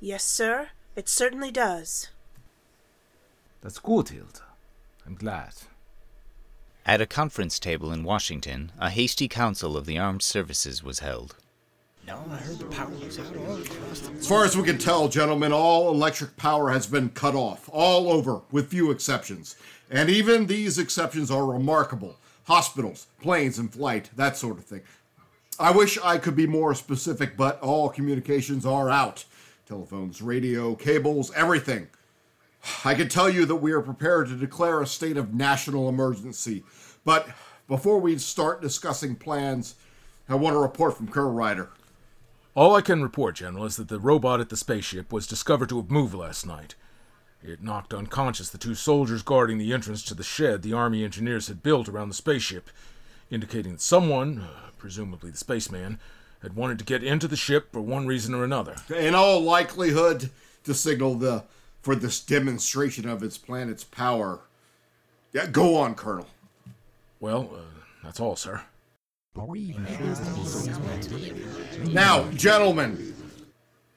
Yes, sir. It certainly does. That's good, Hilda. I'm glad. At a conference table in Washington, a hasty council of the armed services was held. No, I heard the power was out all across the As far as we can tell, gentlemen, all electric power has been cut off, all over, with few exceptions. And even these exceptions are remarkable hospitals, planes in flight, that sort of thing. I wish I could be more specific, but all communications are out telephones, radio, cables, everything. I can tell you that we are prepared to declare a state of national emergency. But before we start discussing plans, I want a report from Colonel Ryder. All I can report, General, is that the robot at the spaceship was discovered to have moved last night. It knocked unconscious the two soldiers guarding the entrance to the shed the Army engineers had built around the spaceship, indicating that someone, uh, presumably the spaceman, had wanted to get into the ship for one reason or another. In all likelihood, to signal the for this demonstration of its planet's power. Yeah, go on, Colonel. Well, uh, that's all, sir. Now, gentlemen,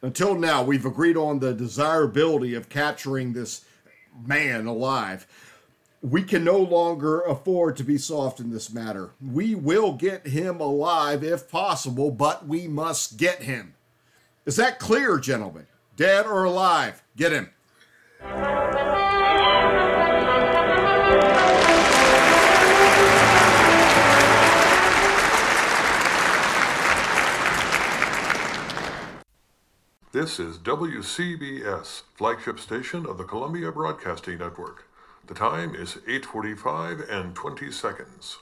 until now, we've agreed on the desirability of capturing this man alive. We can no longer afford to be soft in this matter. We will get him alive if possible, but we must get him. Is that clear, gentlemen? Dead or alive? Get him. This is WCBS, flagship station of the Columbia Broadcasting Network. The time is 8:45 and 20 seconds.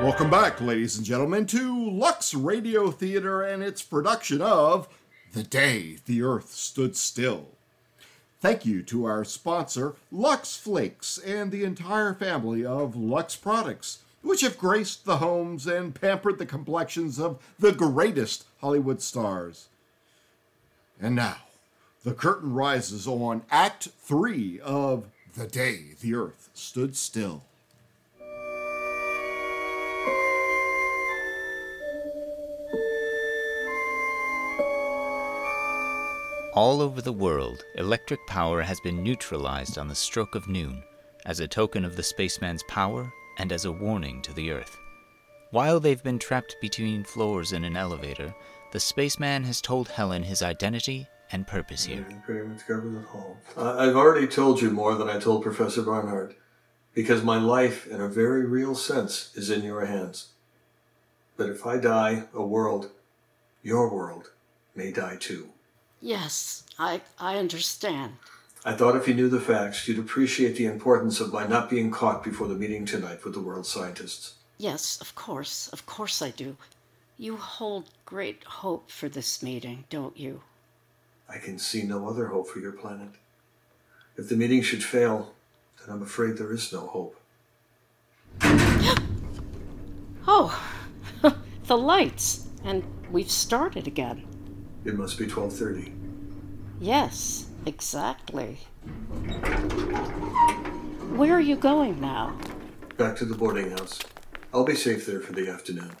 Welcome back, ladies and gentlemen, to Lux Radio Theater and its production of The Day the Earth Stood Still. Thank you to our sponsor, Lux Flakes, and the entire family of Lux products, which have graced the homes and pampered the complexions of the greatest Hollywood stars. And now, the curtain rises on Act 3 of The Day the Earth Stood Still. All over the world, electric power has been neutralized on the stroke of noon, as a token of the spaceman's power and as a warning to the Earth. While they've been trapped between floors in an elevator, the spaceman has told Helen his identity and purpose here. I've already told you more than I told Professor Barnhart, because my life, in a very real sense, is in your hands. But if I die, a world, your world, may die too. Yes, I, I understand. I thought if you knew the facts, you'd appreciate the importance of my not being caught before the meeting tonight with the world scientists. Yes, of course, of course I do. You hold great hope for this meeting, don't you? I can see no other hope for your planet. If the meeting should fail, then I'm afraid there is no hope. Oh, the lights! And we've started again. It must be 12:30. Yes, exactly. Where are you going now? Back to the boarding house. I'll be safe there for the afternoon.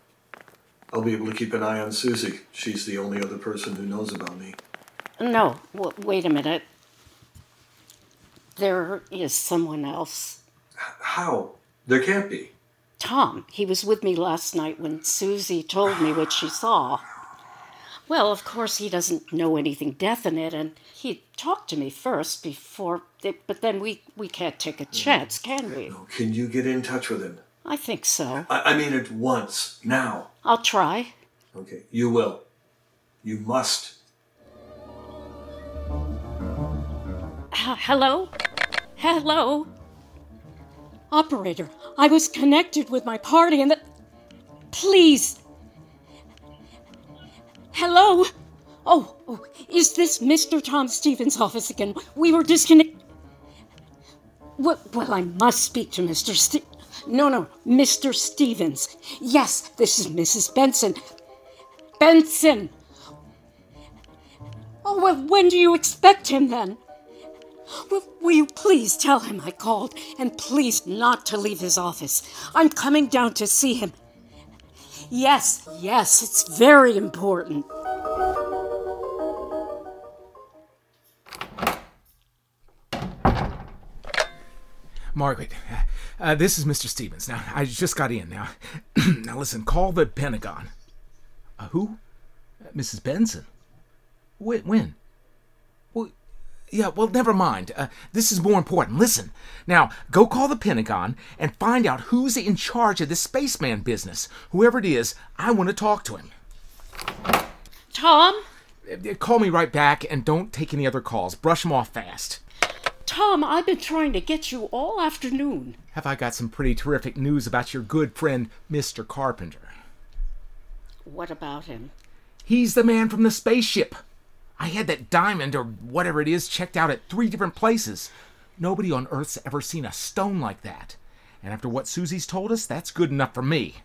I'll be able to keep an eye on Susie. She's the only other person who knows about me. No, w- wait a minute. There is someone else. How? There can't be. Tom, he was with me last night when Susie told me what she saw. Well, of course, he doesn't know anything definite, and he talked to me first before. But then we, we can't take a chance, mm. can we? Can you get in touch with him? I think so. I, I mean, at once. Now. I'll try. Okay, you will. You must. H- hello? Hello? Operator, I was connected with my party and the. Please. Hello? Oh, oh, is this Mr. Tom Stevens' office again? We were disconnected. Well, well, I must speak to Mr. Ste- No, no, Mr. Stevens. Yes, this is Mrs. Benson. Benson! Oh, well, when do you expect him then? Will, will you please tell him I called and please not to leave his office? I'm coming down to see him. Yes, yes, it's very important. Margaret, uh, this is Mr. Stevens. Now, I just got in. Now, now listen, call the Pentagon. Uh, who? Uh, Mrs. Benson. When? when? Yeah, well, never mind. Uh, this is more important. Listen. Now, go call the Pentagon and find out who's in charge of this spaceman business. Whoever it is, I want to talk to him. Tom? Uh, Call me right back and don't take any other calls. Brush them off fast. Tom, I've been trying to get you all afternoon. Have I got some pretty terrific news about your good friend, Mr. Carpenter? What about him? He's the man from the spaceship. I had that diamond, or whatever it is, checked out at three different places. Nobody on Earth's ever seen a stone like that. And after what Susie's told us, that's good enough for me.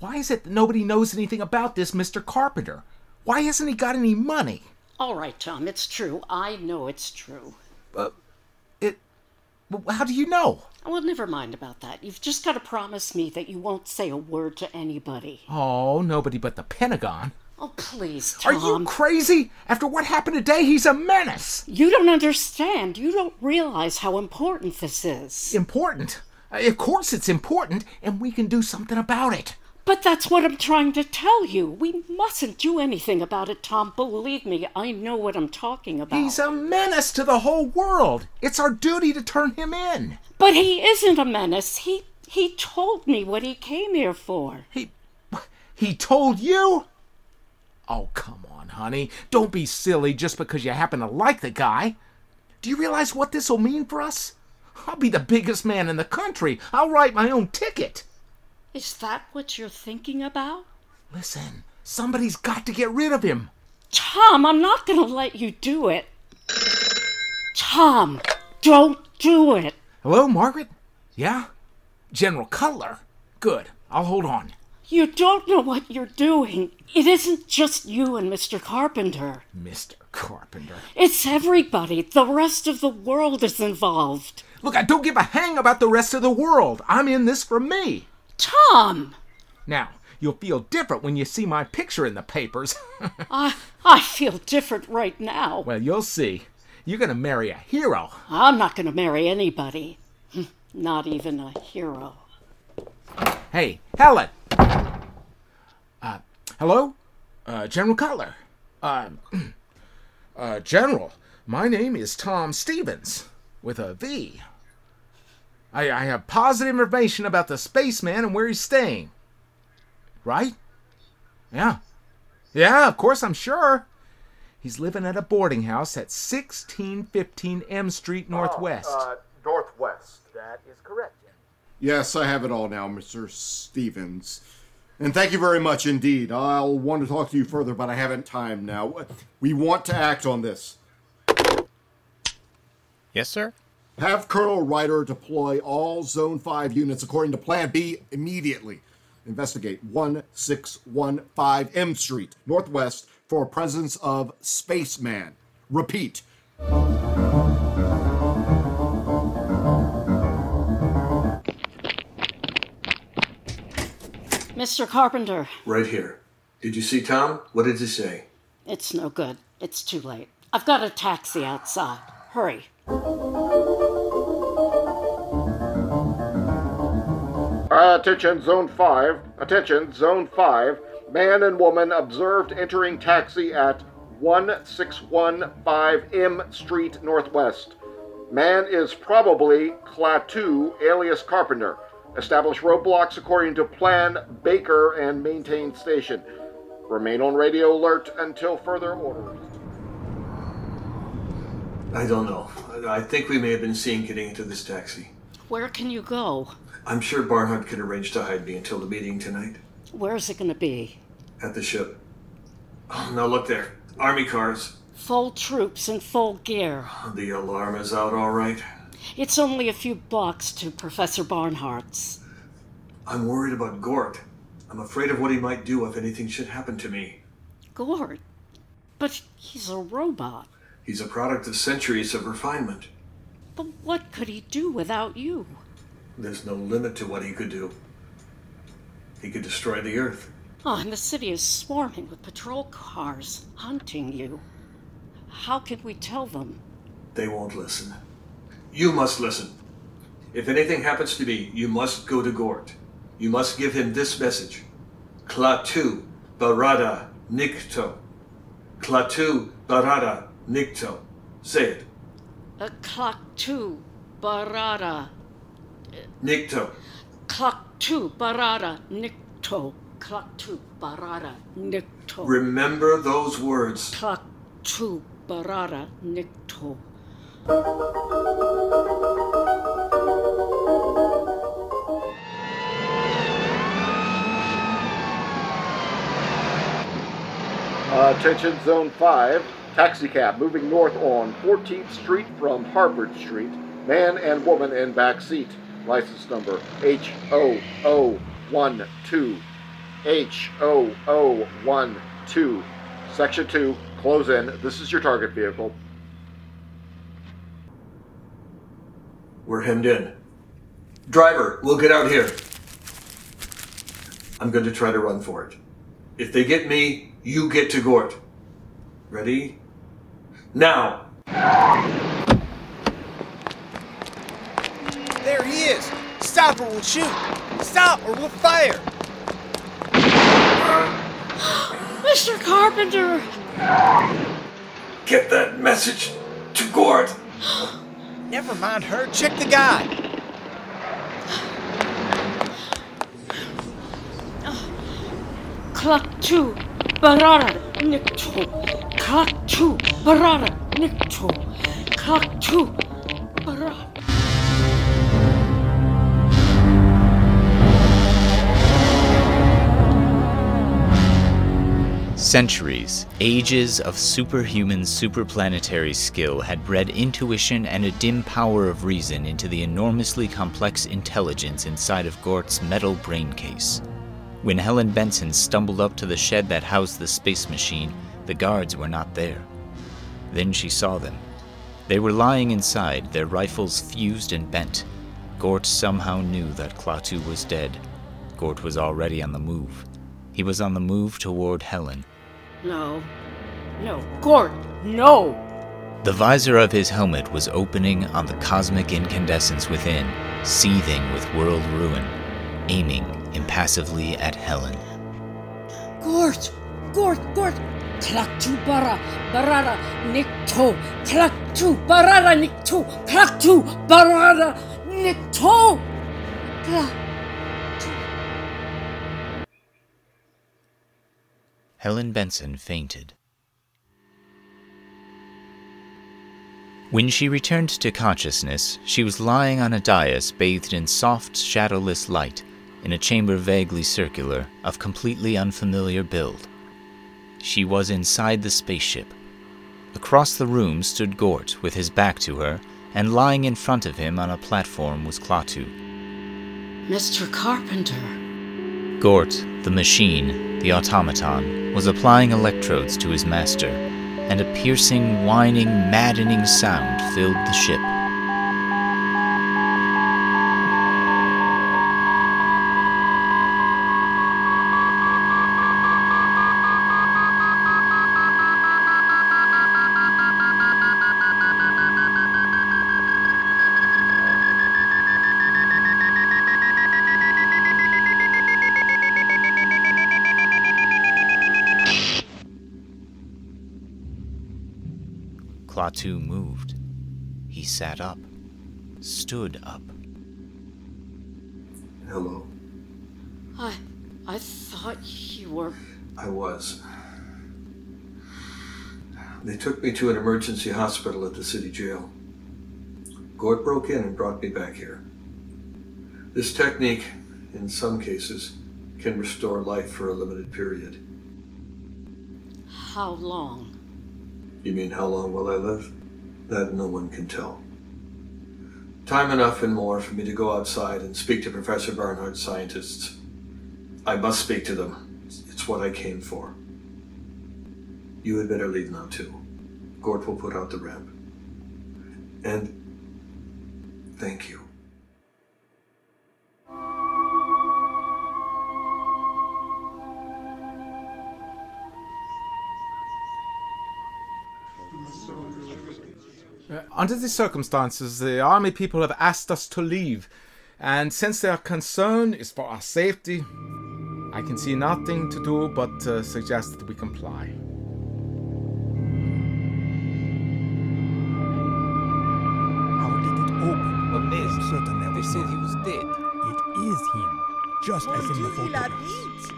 Why is it that nobody knows anything about this Mr. Carpenter? Why hasn't he got any money? All right, Tom, it's true. I know it's true. Uh, it. How do you know? Well, never mind about that. You've just got to promise me that you won't say a word to anybody. Oh, nobody but the Pentagon. Oh, please, Tom. Are you crazy? After what happened today, he's a menace. You don't understand. You don't realize how important this is. Important? Uh, Of course it's important, and we can do something about it. But that's what I'm trying to tell you. We mustn't do anything about it, Tom. Believe me, I know what I'm talking about. He's a menace to the whole world. It's our duty to turn him in. But he isn't a menace. He he told me what he came here for. He he told you? Oh, come on, honey. Don't be silly just because you happen to like the guy. Do you realize what this will mean for us? I'll be the biggest man in the country. I'll write my own ticket. Is that what you're thinking about? Listen, somebody's got to get rid of him. Tom, I'm not going to let you do it. Tom, don't do it. Hello, Margaret? Yeah? General Cutler? Good. I'll hold on. You don't know what you're doing. It isn't just you and Mr. Carpenter. Mr. Carpenter. It's everybody. The rest of the world is involved. Look, I don't give a hang about the rest of the world. I'm in this for me. Tom! Now, you'll feel different when you see my picture in the papers. I, I feel different right now. well, you'll see. You're gonna marry a hero. I'm not going to marry anybody. Not even a hero. Hey, Helen! Uh, hello? Uh, General Cutler. Uh, uh, General, my name is Tom Stevens, with a V. I, I have positive information about the spaceman and where he's staying. Right? Yeah. Yeah, of course, I'm sure. He's living at a boarding house at 1615 M Street Northwest. uh, Northwest. That is correct. Yes, I have it all now, Mr. Stevens. And thank you very much indeed. I'll want to talk to you further, but I haven't time now. We want to act on this. Yes, sir? Have Colonel Ryder deploy all Zone 5 units according to Plan B immediately. Investigate 1615 M Street, Northwest, for presence of spaceman. Repeat. Mr. Carpenter, Right here. Did you see Tom? What did he say? it's no good. It's too late. I've got a taxi outside. Hurry. Attention, Zone 5. Attention, Zone 5. Man and woman observed entering taxi at 1615 M Street Northwest. Man is probably Klaatu, alias Carpenter. Establish roadblocks according to plan, Baker, and maintain station. Remain on radio alert until further orders. I don't know. I I think we may have been seen getting into this taxi. Where can you go? I'm sure Barnhart could arrange to hide me until the meeting tonight. Where is it going to be? At the ship. Oh, now look there. Army cars. Full troops in full gear. The alarm is out all right. It's only a few blocks to Professor Barnhart's. I'm worried about Gort. I'm afraid of what he might do if anything should happen to me. Gort. But he's a robot. He's a product of centuries of refinement. But what could he do without you? There's no limit to what he could do. He could destroy the Earth. Oh, and the city is swarming with patrol cars hunting you. How can we tell them? They won't listen. You must listen. If anything happens to me, you must go to Gort. You must give him this message. Klaatu Barada Nikto. Klaatu Barada Nikto. Say it. A clock two, Barada. Nikto. Two, Barada, Nikto. Two, Barada, Nikto. Remember those words. Two, Barada, Nikto. Uh, attention Zone 5. Taxicab moving north on 14th Street from Harvard Street. Man and woman in back seat. License number H0012. H0012. Section 2. Close in. This is your target vehicle. We're hemmed in. Driver, we'll get out here. I'm going to try to run for it. If they get me, you get to Gort. Ready? Now! There he is! Stop or we'll shoot! Stop or we'll fire! Mr. Carpenter! Get that message to Gort! Never mind her, check the guy! Klaatu, Barada, Nikto. Klaatu, Barada, Nikto. Klaatu, Barada. Centuries, ages of superhuman superplanetary skill had bred intuition and a dim power of reason into the enormously complex intelligence inside of Gort's metal brain case. When Helen Benson stumbled up to the shed that housed the space machine, the guards were not there. Then she saw them. They were lying inside, their rifles fused and bent. Gort somehow knew that Klaatu was dead. Gort was already on the move. He was on the move toward Helen. No. No. Gort, no! The visor of his helmet was opening on the cosmic incandescence within, seething with world ruin, aiming impassively at Helen. Gort! Gort! Gort! Two, Bara! Barada, Nikto! Clock two, Barada, Nikto! Klaatu, Barada, Nikto! Clock. Helen Benson fainted. When she returned to consciousness, she was lying on a dais bathed in soft, shadowless light, in a chamber vaguely circular, of completely unfamiliar build. She was inside the spaceship. Across the room stood Gort with his back to her, and lying in front of him on a platform was Klaatu. Mr. Carpenter. Gort, the machine, the automaton, was applying electrodes to his master, and a piercing, whining, maddening sound filled the ship. Klaatu moved. He sat up, stood up. Hello. I. I thought you were. I was. They took me to an emergency hospital at the city jail. Gort broke in and brought me back here. This technique, in some cases, can restore life for a limited period. How long? You mean how long will I live? That no one can tell. Time enough and more for me to go outside and speak to Professor Barnhart's scientists. I must speak to them. It's what I came for. You had better leave now, too. Gort will put out the ramp. And thank you. Under these circumstances, the army people have asked us to leave, and since their concern is for our safety, I can see nothing to do but uh, suggest that we comply. How did it open? Amazing. Certain They said he was dead. It is him, just as in the photographs.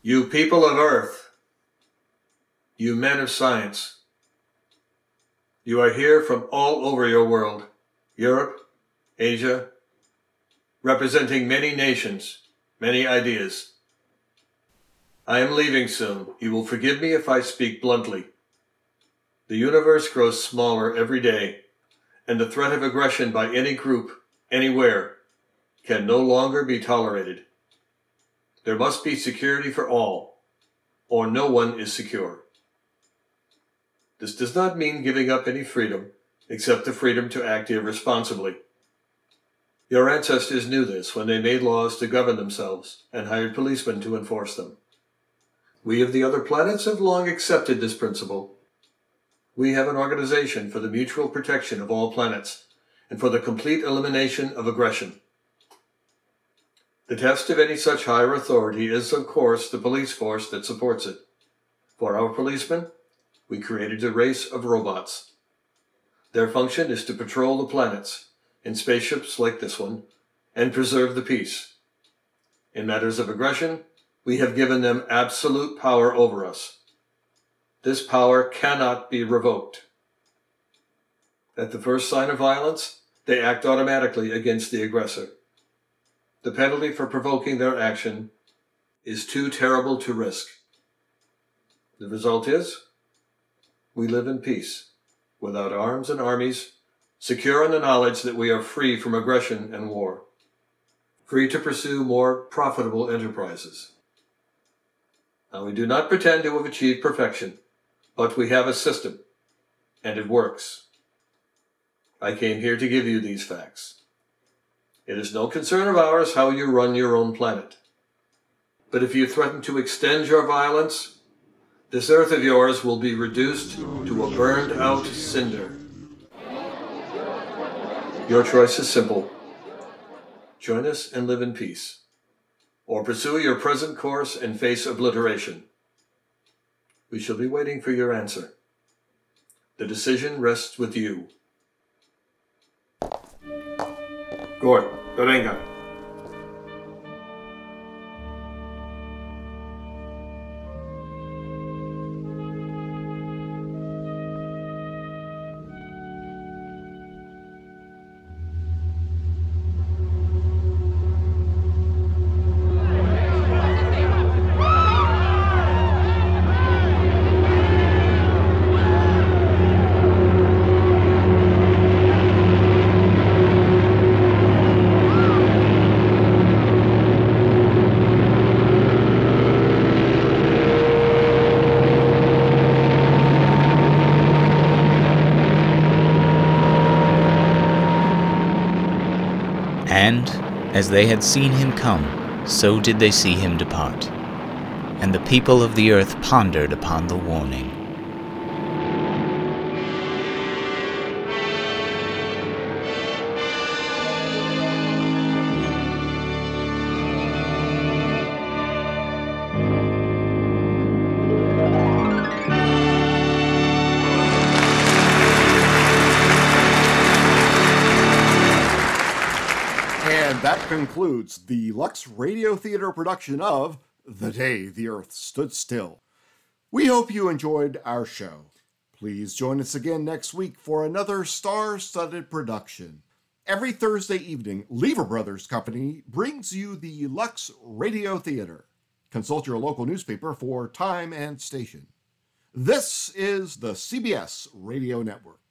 You people of Earth, you men of science, you are here from all over your world Europe, Asia, representing many nations, many ideas. I am leaving soon. You will forgive me if I speak bluntly. The universe grows smaller every day, and the threat of aggression by any group, anywhere, can no longer be tolerated. There must be security for all, or no one is secure. This does not mean giving up any freedom, except the freedom to act irresponsibly. Your ancestors knew this when they made laws to govern themselves and hired policemen to enforce them. We of the other planets have long accepted this principle. We have an organization for the mutual protection of all planets and for the complete elimination of aggression. The test of any such higher authority is, of course, the police force that supports it. For our policemen, we created a race of robots. Their function is to patrol the planets in spaceships like this one and preserve the peace. In matters of aggression, we have given them absolute power over us. This power cannot be revoked. At the first sign of violence, they act automatically against the aggressor. The penalty for provoking their action is too terrible to risk. The result is we live in peace, without arms and armies, secure in the knowledge that we are free from aggression and war, free to pursue more profitable enterprises. Now, we do not pretend to have achieved perfection, but we have a system, and it works. I came here to give you these facts. It is no concern of ours how you run your own planet. But if you threaten to extend your violence, this earth of yours will be reduced to a burned out cinder. Your choice is simple. Join us and live in peace, or pursue your present course and face obliteration. We shall be waiting for your answer. The decision rests with you. Gort, Dorenga. They had seen him come, so did they see him depart. And the people of the earth pondered upon the warning. Concludes the Lux Radio Theater production of The Day the Earth Stood Still. We hope you enjoyed our show. Please join us again next week for another star studded production. Every Thursday evening, Lever Brothers Company brings you the Lux Radio Theater. Consult your local newspaper for time and station. This is the CBS Radio Network.